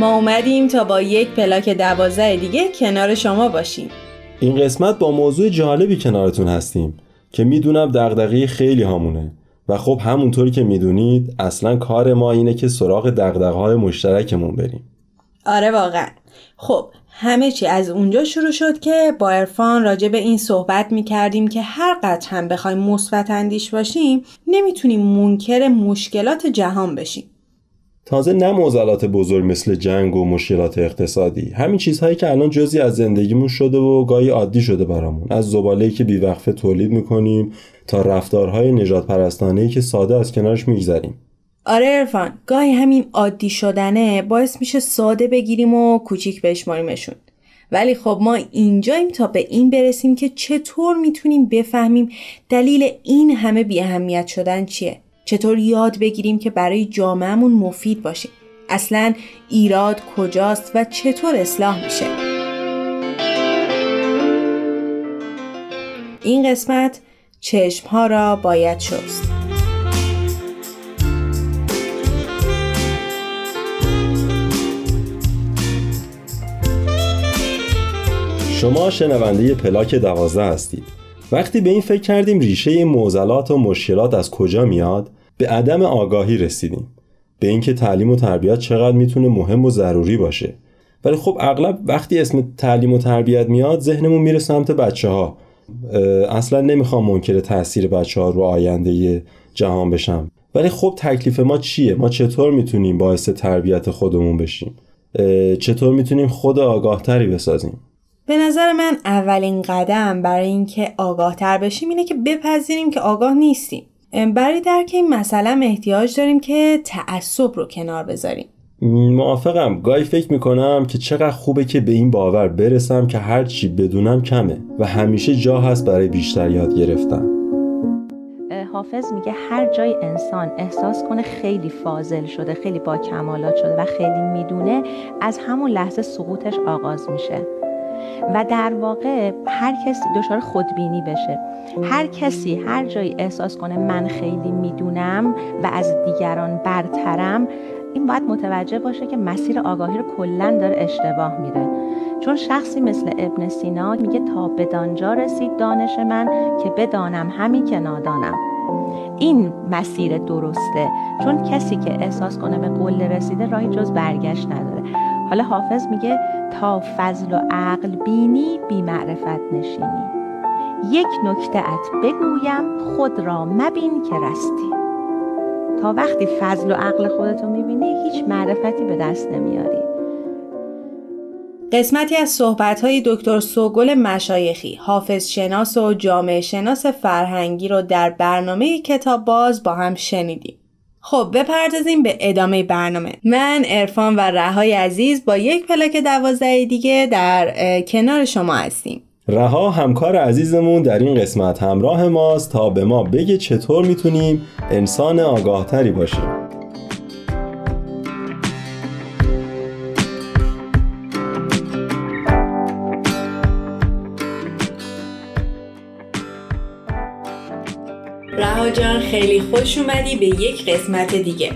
ما اومدیم تا با یک پلاک دوازده دیگه کنار شما باشیم. این قسمت با موضوع جالبی کنارتون هستیم که می‌دونم دغدغه خیلی هامونه. و خب همونطوری که می‌دونید اصلا کار ما اینه که سراغ دغدغه های مشترکمون بریم. آره واقعا. خب همه چی از اونجا شروع شد که با ارفان راجع به این صحبت می کردیم که هر قدر هم بخوایم مثبت اندیش باشیم نمی‌تونیم منکر مشکلات جهان بشیم. تازه نه معضلات بزرگ مثل جنگ و مشکلات اقتصادی. همین چیزهایی که الان جزی از زندگیمون شده و گاهی عادی شده برامون. از زباله‌ای که بیوقفه تولید می‌کنیم تا رفتارهای نجات که ساده از کنارش میگذریم. آره ارفان گاهی همین عادی شدنه باعث میشه ساده بگیریم و کوچیک بشماریمشون. ولی خب ما اینجاییم تا به این برسیم که چطور می‌تونیم بفهمیم دلیل این همه بی اهمیت شدن چیه. چطور یاد بگیریم که برای جامعهمون مفید باشه؟ اصلا ایراد کجاست و چطور اصلاح میشه؟ این قسمت چشم ها را باید شست. شما شنونده پلاک دوازده هستید. وقتی به این فکر کردیم ریشه معضلات و مشکلات از کجا میاد؟ به عدم آگاهی رسیدیم. به اینکه تعلیم و تربیت چقدر می‌تونه مهم و ضروری باشه. ولی خب اغلب وقتی اسم تعلیم و تربیت میاد ذهنمون میره سمت بچه ها اصلا نمی‌خوام منکر تاثیر بچه ها رو آینده جهان بشم. ولی خب تکلیف ما چیه؟ ما چطور می‌تونیم باعث تربیت خودمون بشیم؟ چطور می‌تونیم خود آگاهتری بسازیم؟ به نظر من اولین قدم برای اینکه آگاهتر بشیم اینه که بپذیریم که آگاه نیستیم. برای درک این مسئله احتیاج داریم که تعصب رو کنار بذاریم. موافقم. گاهی فکر می‌کنم که چقدر خوبه که به این باور برسم که هر چی بدونم کمه و همیشه جا هست برای بیشتر یاد گرفتن. حافظ میگه هر جای انسان احساس کنه خیلی فاضل شده خیلی با کمالات شده و خیلی می‌دونه از همون لحظه سقوطش آغاز میشه. و در واقع هر کسی دچار خودبینی بشه. هر کسی هر جایی احساس کنه من خیلی می‌دونم و از دیگران برترم این باید متوجه باشه که مسیر آگاهی رو کلا داره اشتباه میره. چون شخصی مثل ابن سینا میگه تا بدانجا رسید دانش من که بدانم همین که نادانم. این مسیر درسته. چون کسی که احساس کنه به قله رسیده راهی جز برگشت نداره. حالا حافظ میگه تا فضل و عقل بینی بی معرفت نشینی. یک نکته ات بگویم خود را مبین که رستی. تا وقتی فضل و عقل خودتو می‌بینی هیچ معرفتی به دست نمیاری. قسمتی از صحبت‌های دکتر سوگل مشایخی حافظ شناس و جامعه شناس فرهنگی رو در برنامه کتاب باز با هم شنیدیم. خب بپردازیم به ادامه برنامه. من ارفان و رهای عزیز با یک پلاک دوازده دیگه در کنار شما هستیم. رها همکار عزیزمون در این قسمت همراه ماست تا به ما بگه چطور می‌تونیم انسان آگاهتری باشیم. خیلی خوش اومدی به یک قسمت دیگه.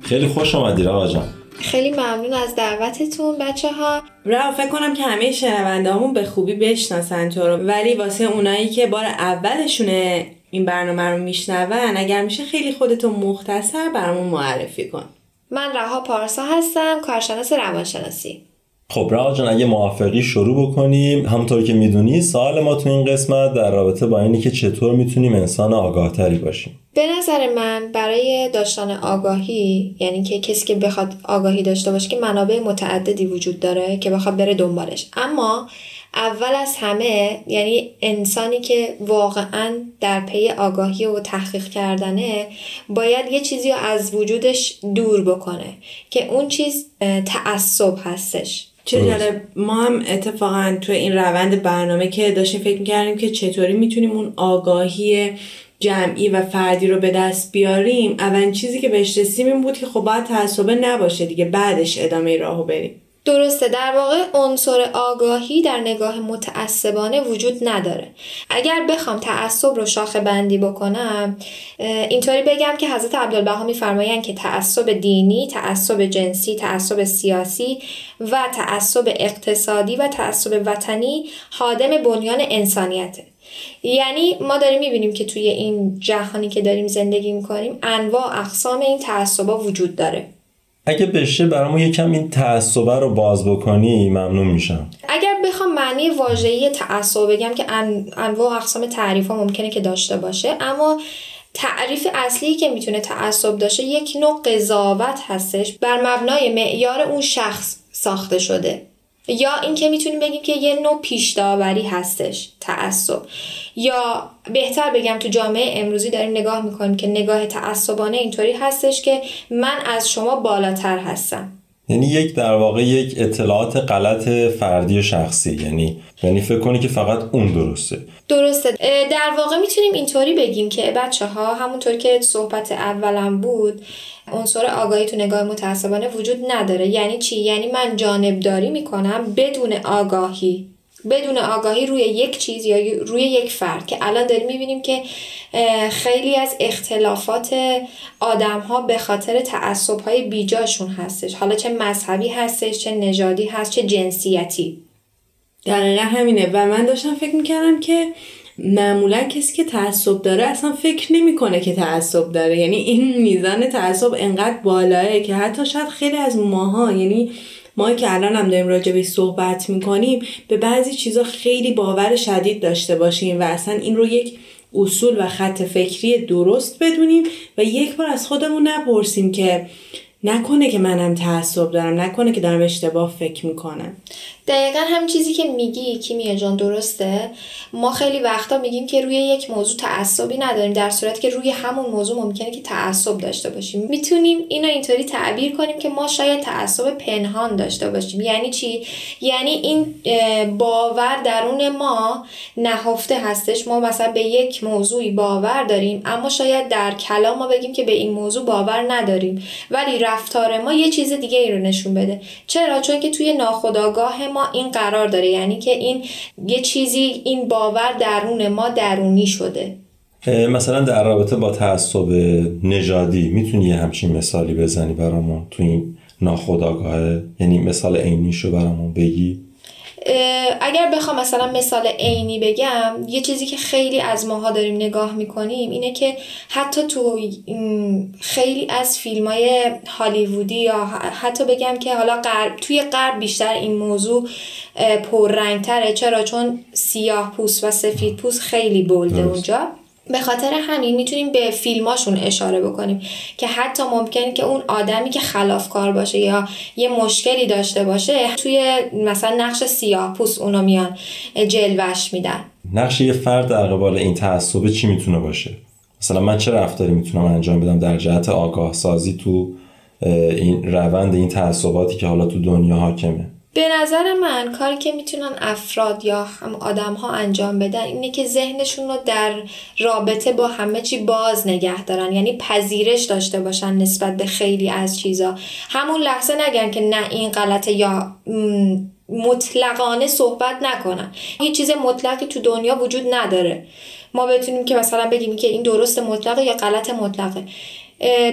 خیلی خوش اومدی رها جان خیلی ممنون از دعوتتون بچه ها رها فکر کنم که همه شنونده همون به خوبی بشناسن تو رو. ولی واسه اونایی که بار اولشونه این برنامه رو میشنون اگر میشه خیلی خودتو مختصر برامون معرفی کن. من رها پارسا هستم کارشناس روانشناسی. خب رها جان اگه موافقی شروع بکنیم. همونطور که می‌دونی سوال ما تو این قسمت در رابطه با اینی که چطور می‌تونیم انسان آگاهتری باشیم. به نظر من برای داشتن آگاهی یعنی که کسی که بخواد آگاهی داشته باشه که منابع متعددی وجود داره که بخواد بره دنبالش. اما اول از همه یعنی انسانی که واقعا در پی آگاهی و تحقیق کردنه باید یه چیزی رو از وجودش دور بکنه که اون چیز تعصب هستش. چه جالب ما هم اتفاقا تو این روند برنامه که داشتیم فکر می‌کردیم که چطوری می‌تونیم اون آگاهی جمعی و فردی رو به دست بیاریم. اولین چیزی که بهش رسیدیم این بود که خب باید تعصبه نباشه دیگه بعدش ادامه راهو بریم. درسته در واقع عنصر آگاهی در نگاه متعصبانه وجود نداره. اگر بخوام تعصب رو شاخه بندی بکنم اینطوری بگم که حضرت عبدالبها میفرمایند که تعصب دینی تعصب جنسی تعصب سیاسی و تعصب اقتصادی و تعصب وطنی حادم بنیان انسانیته. یعنی ما داریم می‌بینیم که توی این جهانی که داریم زندگی می‌کنیم انواع اقسام این تعصبا وجود داره. اگه بشه برامون یکم این تعصبه رو باز بکنی ممنون میشم. اگر بخوام معنی واژه‌ای تعصب بگم که انواع اقسام تعریف ها ممکنه که داشته باشه اما تعریف اصلی که می‌تونه تعصب داشته یک نوع قضاوت هستش. بر مبنای معیار اون شخص ساخته شده. یا اینکه می‌تونیم بگیم که یه نوع پیش داوری هستش تعصب. یا بهتر بگم تو جامعه امروزی داریم نگاه می‌کنیم که نگاه تعصبانه اینطوری هستش که من از شما بالاتر هستم. یعنی یک در واقع یک اطلاعات غلط فردی شخصی. یعنی یعنی فکر کنی که فقط اون درسته. درسته. در واقع می‌تونیم اینطوری بگیم که بچه ها همونطور که صحبت اولم بود عنصر آگاهی تو نگاه متعصبانه وجود نداره. یعنی چی؟ یعنی من جانبداری می‌کنم بدون آگاهی. بدون آگاهی روی یک چیز یا روی یک فرد که الان داریم می‌بینیم که خیلی از اختلافات آدم ها به خاطر تعصب های بیجاشون هستش. حالا چه مذهبی هستش چه نژادی هست چه جنسیتی. دقیقا همینه. و من داشتم فکر می‌کردم که معمولا کسی که تعصب داره اصلا فکر نمی‌کنه که تعصب داره. یعنی این میزان تعصب انقدر بالاه که حتی شاید خیلی از ماها یعنی ما که الان هم داریم راجع به صحبت می‌کنیم به بعضی چیزا خیلی باور شدید داشته باشیم و اصلا این رو یک اصول و خط فکری درست بدونیم و یک بار از خودمون نپرسیم که نکنه که منم تعصب دارم نکنه که دارم اشتباه فکر می‌کنم. دقیقا هم چیزی که میگی کیمیا جان درسته؟ ما خیلی وقتا میگیم که روی یک موضوع تعصبی نداریم در صورتی که روی همون موضوع ممکنه که تعصب داشته باشیم. می‌تونیم اینو اینطوری تعبیر کنیم که ما شاید تعصب پنهان داشته باشیم. یعنی چی؟ یعنی این باور درون ما نهفته هستش. ما مثلا به یک موضوعی باور داریم اما شاید در کلام ما بگیم که به این موضوع باور نداریم. ولی رفتار ما یه چیز دیگه ای رو نشون بده. چرا؟ چون که توی ناخودآگاه ما این قرار داره یعنی که این یه چیزی این باور درون ما درونی شده. مثلا در رابطه با تعصب نژادی می‌تونی یه همچین مثالی بزنی برامون تو این ناخودآگاهه یعنی مثال عینیشو برامون بگی. اگر بخوام مثلا مثال عینی بگم یه چیزی که خیلی از ماها داریم نگاه می‌کنیم اینه که حتی تو خیلی از فیلم های هالیوودی یا حتی بگم که حالا غرب توی غرب بیشتر این موضوع پررنگتره. چرا؟ چون سیاه پوست و سفید پوست خیلی بلده اونجا. به خاطر همین می‌تونیم به فیلماشون اشاره بکنیم که حتی ممکنه که اون آدمی که خلافکار باشه یا یه مشکلی داشته باشه توی مثلا نقش سیاه پوست اونو میان جلوش میدن. نقش یه فرد در قبال این تعصب چی می‌تونه باشه؟ مثلا من چه رفتاری می‌تونم انجام بدم در جهت آگاه سازی تو این روند این تعصباتی که حالا تو دنیا حاکمه؟ به نظر من کاری که می‌تونن افراد یا هم آدم ها انجام بدن اینه که ذهنشون رو در رابطه با همه چی باز نگه دارن. یعنی پذیرش داشته باشن نسبت به خیلی از چیزا. همون لحظه نگن که نه این غلطه یا مطلقانه صحبت نکنن. هیچ چیز مطلقی تو دنیا وجود نداره. ما بتونیم که مثلا بگیم که این درست مطلقه یا غلط مطلقه.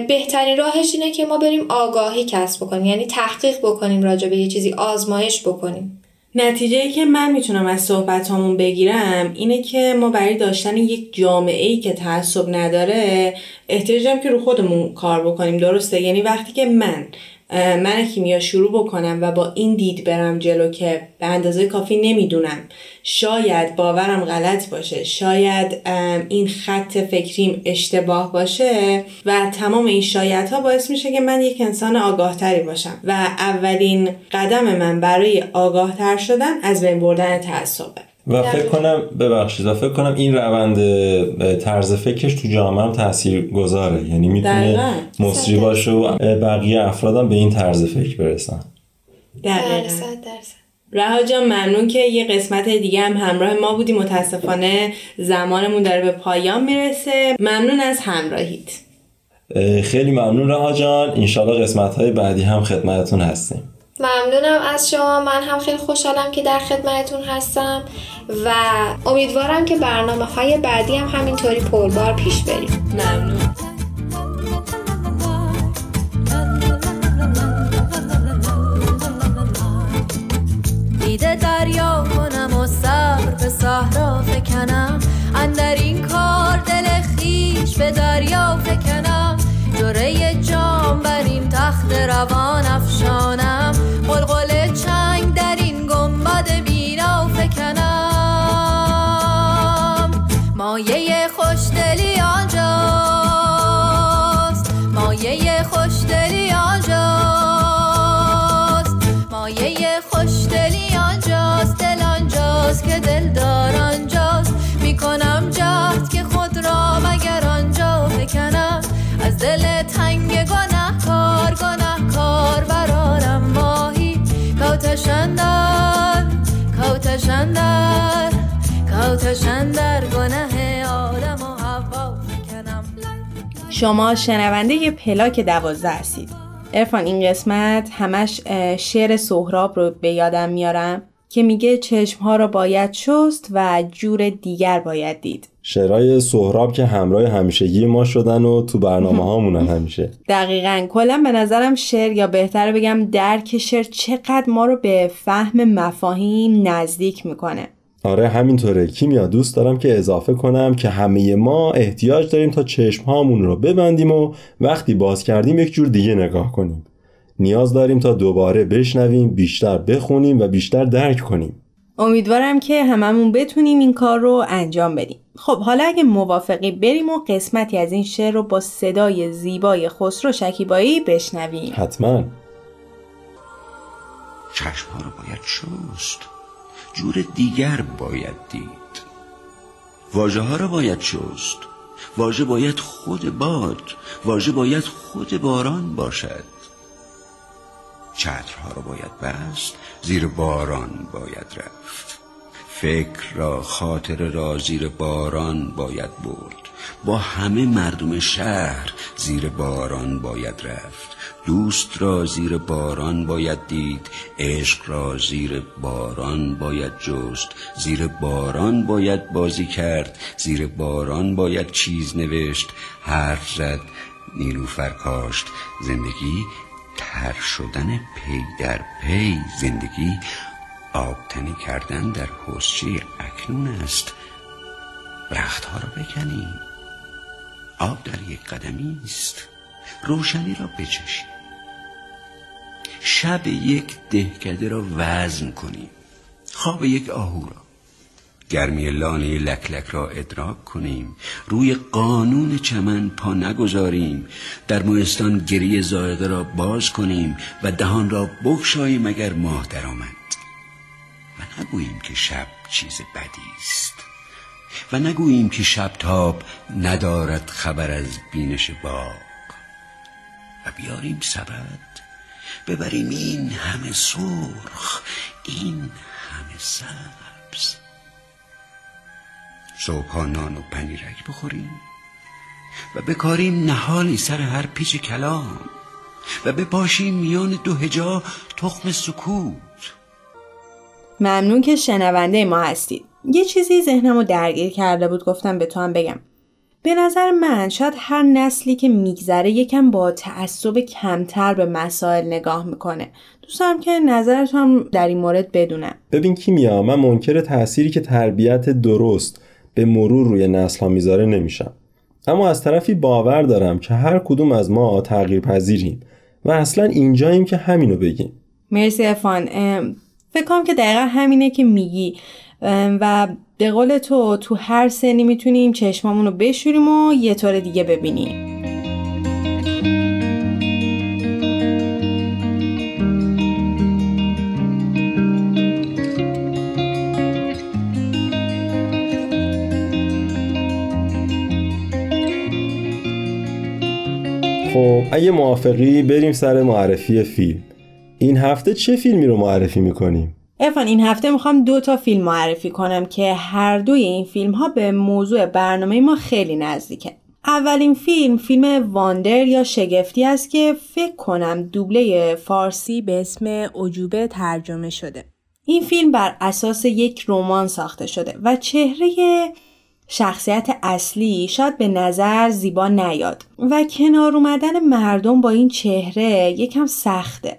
بهترین راهش اینه که ما بریم آگاهی کسب بکنیم. یعنی تحقیق بکنیم راجع به یه چیزی آزمایش بکنیم. نتیجه ای که من می‌تونم از صحبت همون بگیرم اینه که ما برای داشتن یک جامعه ای که تعصب نداره احتیاجم که رو خودمون کار بکنیم. درسته؟ یعنی وقتی که من من کیمیا شروع بکنم و با این دید برم جلو که به اندازه کافی نمی‌دونم. شاید باورم غلط باشه. شاید این خط فکریم اشتباه باشه و تمام این شاید ها باعث میشه که من یک انسان آگاهتری باشم و اولین قدم من برای آگاهتر شدن از بین بردن تعصبه. و فکر کنم ببخشید و فکر کنم این روند طرز فکرش تو جامعه هم تاثیر گذاره یعنی می‌تونه مصری باشه و بقیه افرادم به این طرز فکر برسن. رها جان ممنون که یه قسمت دیگه هم همراه ما بودی متاسفانه زمانمون داره به پایان می‌رسه. ممنون از همراهیت. خیلی ممنون رها جان. انشالله قسمت های بعدی هم خدمتتون هستیم. ممنونم از شما. من هم خیلی خوشحالم که در خدمتتون هستم و امیدوارم که برنامه های بعدی هم همینطوری پربار پیش بریم. ممنون. دیده دریا کنم و سر به صحرا فکنم. اندر این کار دل خیش به دریا فکنم. جره جام بر این تخت روان افشانم کوتشندر کوتشندر گناه آدم و حوا شما شنونده پلاک دوازده هستید. ارفان این قسمت همش شعر سهراب رو به یادم میارم. که میگه چشمها رو باید شست و جور دیگر باید دید. شعرهای سهراب که همراه همیشگی ما شدن و تو برنامه هامونن همیشه. دقیقا. کلا به نظرم شعر یا بهتر بگم درک شعر چقدر ما رو به فهم مفاهیم نزدیک می‌کنه. آره همینطوره. کیمیا دوست دارم که اضافه کنم که همه ما احتیاج داریم تا چشم هامون رو ببندیم و وقتی باز کردیم یک جور دیگه نگاه کنیم. نیاز داریم تا دوباره بشنویم بیشتر بخونیم و بیشتر درک کنیم. امیدوارم که هممون بتونیم این کار رو انجام بدیم. خب حالا اگه موافقی بریم و قسمتی از این شعر رو با صدای زیبای خسرو شکیبایی بشنویم. حتما. چشم ها رو باید شست. جور دیگر باید دید. واژه ها رو باید شست. واژه باید خود باد. واژه باید خود باران باشد. چترها رو باید بست زیر باران باید رفت. فکر را خاطر را زیر باران باید برد. با همه مردم شهر زیر باران باید رفت. دوست را زیر باران باید دید عشق را زیر باران باید جست. زیر باران باید بازی کرد زیر باران باید چیز نوشت. حرف زد نیلوفر کاشت. زندگی تر شدن پی در پی. زندگی آبتنی کردن در حسچه اکنون است. رختها را بکنیم آب در یک قدمی است. روشنی را بچشیم شب یک دهکده را وزن کنیم خواب یک آهو را. گرمی لانه لکلک را ادراک کنیم. روی قانون چمن پا نگذاریم. در موستان گریه زایده را باز کنیم و دهان را بگشاییم اگر ماه درآمد. و نگوییم که شب چیز بدی است. و نگوییم که شب تاب ندارد خبر از بینش باغ. و بیاریم سبد. ببریم این همه سرخ این همه سبز. صبحها نان و پنیرک بخوریم. و بکاریم نهالی سر هر پیچ کلام. و بپاشیم میان دو هجا تخم سکوت. ممنون که شنونده ما هستید. یه چیزی ذهنمو درگیر کرده بود گفتم به تو هم بگم. به نظر من شاید هر نسلی که میگذره یکم با تعصب کمتر به مسائل نگاه می‌کنه. دوستم که نظرت هم در این مورد بدونم. ببین کیمیا من منکر تأثیری که تربیت درست به مرور روی نسل ها می‌ذاره نمیشم. اما از طرفی باور دارم که هر کدوم از ما تغییر پذیریم و اصلا اینجاییم که همینو بگیم. مرسی افان فکر که دقیقا همینه که میگی. و به قول تو تو هر سنی می‌تونیم چشمامون رو بشوریم و یه طور دیگه ببینیم. خب اگه موافقی بریم سر معرفی فیلم. این هفته چه فیلمی رو معرفی می‌کنیم؟ افان این هفته می‌خوام دو تا فیلم معرفی کنم که هر دوی این فیلم ها به موضوع برنامه ما خیلی نزدیکه. اولین فیلم فیلم واندر یا شگفتی است که فکر کنم دوبله فارسی به اسم عجوبه ترجمه شده. این فیلم بر اساس یک رمان ساخته شده و چهره شخصیت اصلی شاید به نظر زیبا نیاد و کنار اومدن مردم با این چهره یکم سخته.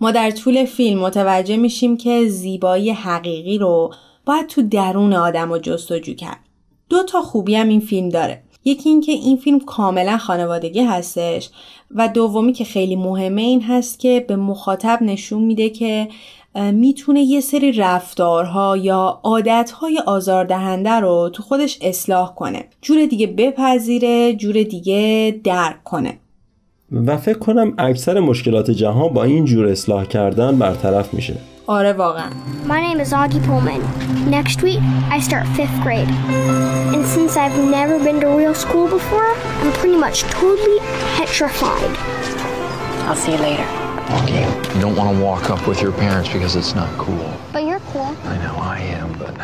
ما در طول فیلم متوجه میشیم که زیبایی حقیقی رو باید تو درون آدم و جستجو کرد. دو تا خوبی هم این فیلم داره. یکی اینکه این فیلم کاملا خانوادگی هستش و دومی که خیلی مهمه این هست که به مخاطب نشون میده که می‌تونه یه سری رفتارها یا عادتهای آزاردهنده رو تو خودش اصلاح کنه جور دیگه بپذیره جور دیگه درک کنه و فکر کنم اکثر مشکلات جهان با این جور اصلاح کردن برطرف میشه آره واقعا My name is Augie Pullman. Next week, I start fifth grade. And since I've never been to real school before, I'm pretty much totally petrified. I'll see you later. Okay, you don't want to walk up with your parents because it's not cool. But you're cool. I know I am, but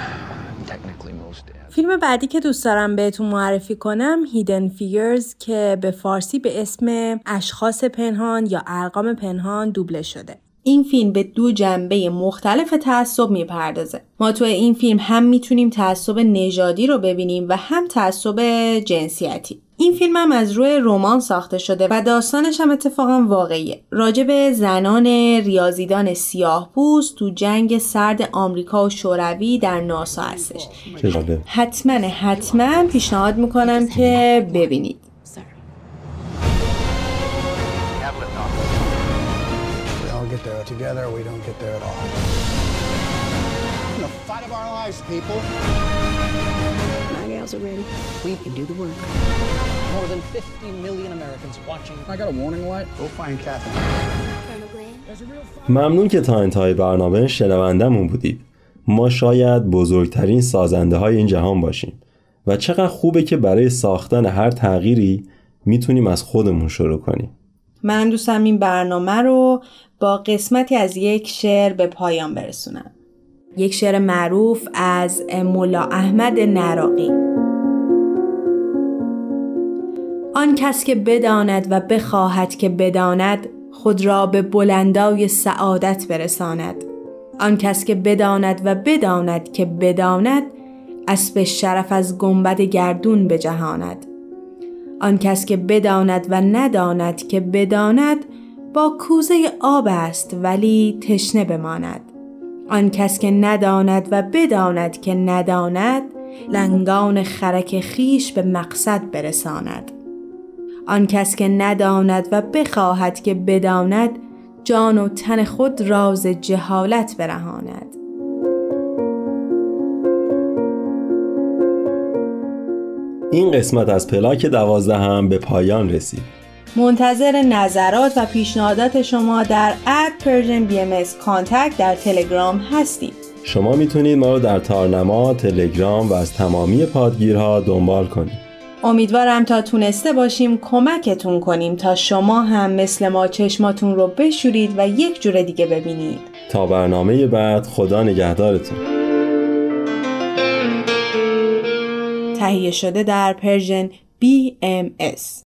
technically most dads. فیلم بعدی که دوست دارم بهتون معرفی کنم هیدن فیگرز که به فارسی به اسم اشخاص پنهان یا ارقام پنهان دوبله شده این فیلم به دو جنبه مختلف تعصب می‌پردازه ما تو این فیلم هم می‌تونیم تعصب نژادی رو ببینیم و هم تعصب جنسیتی این فیلم هم از روی رمان ساخته شده و داستانش هم اتفاقا واقعیه راجع به زنان ریاضیدان سیاه پوست تو جنگ سرد آمریکا و شوروی در ناسا هستش حتما حتما پیشنهاد می‌کنم که ببینید together, we don't get there at all. The fight of our lives, people. We can do the work. More than 50 million Americans watching. I got a warning light. Go find Catherine. ممنون که تا انتهای برنامه شنوندمون بودید ما شاید بزرگترین سازنده های این جهان باشیم و چقدر خوبه که برای ساختن هر تغییری می‌تونیم از خودمون شروع کنیم من دوستم این برنامه رو با قسمتی از یک شعر به پایان برسونم یک شعر معروف از مولا احمد نراقی آن کس که بداند و بخواهد که بداند خود را به بلندای سعادت برساند. آن کس که بداند و بداند که بداند اسب شرف از گنبد گردون بجهاند. آن کس که بداند و نداند که بداند با کوزه آب است ولی تشنه بماند. آن کس که نداند و بداند که نداند لنگان خرک خیش به مقصد برساند. آن کس که نداند و بخواهد که بداند جان و تن خود راز جهالت برهاند. این قسمت از پلاک دوازده هم به پایان رسید. منتظر نظرات و پیشنهادات شما در at Persian BM contact در تلگرام هستیم. شما می‌تونید ما رو در تارنما، تلگرام و از تمامی پادگیرها دنبال کنید. امیدوارم تا تونسته باشیم کمکتون کنیم تا شما هم مثل ما چشماتون رو بشورید و یک جور دیگه ببینید. تا برنامه بعد خدا نگهدارتون. تهیه شده در پرژن BMS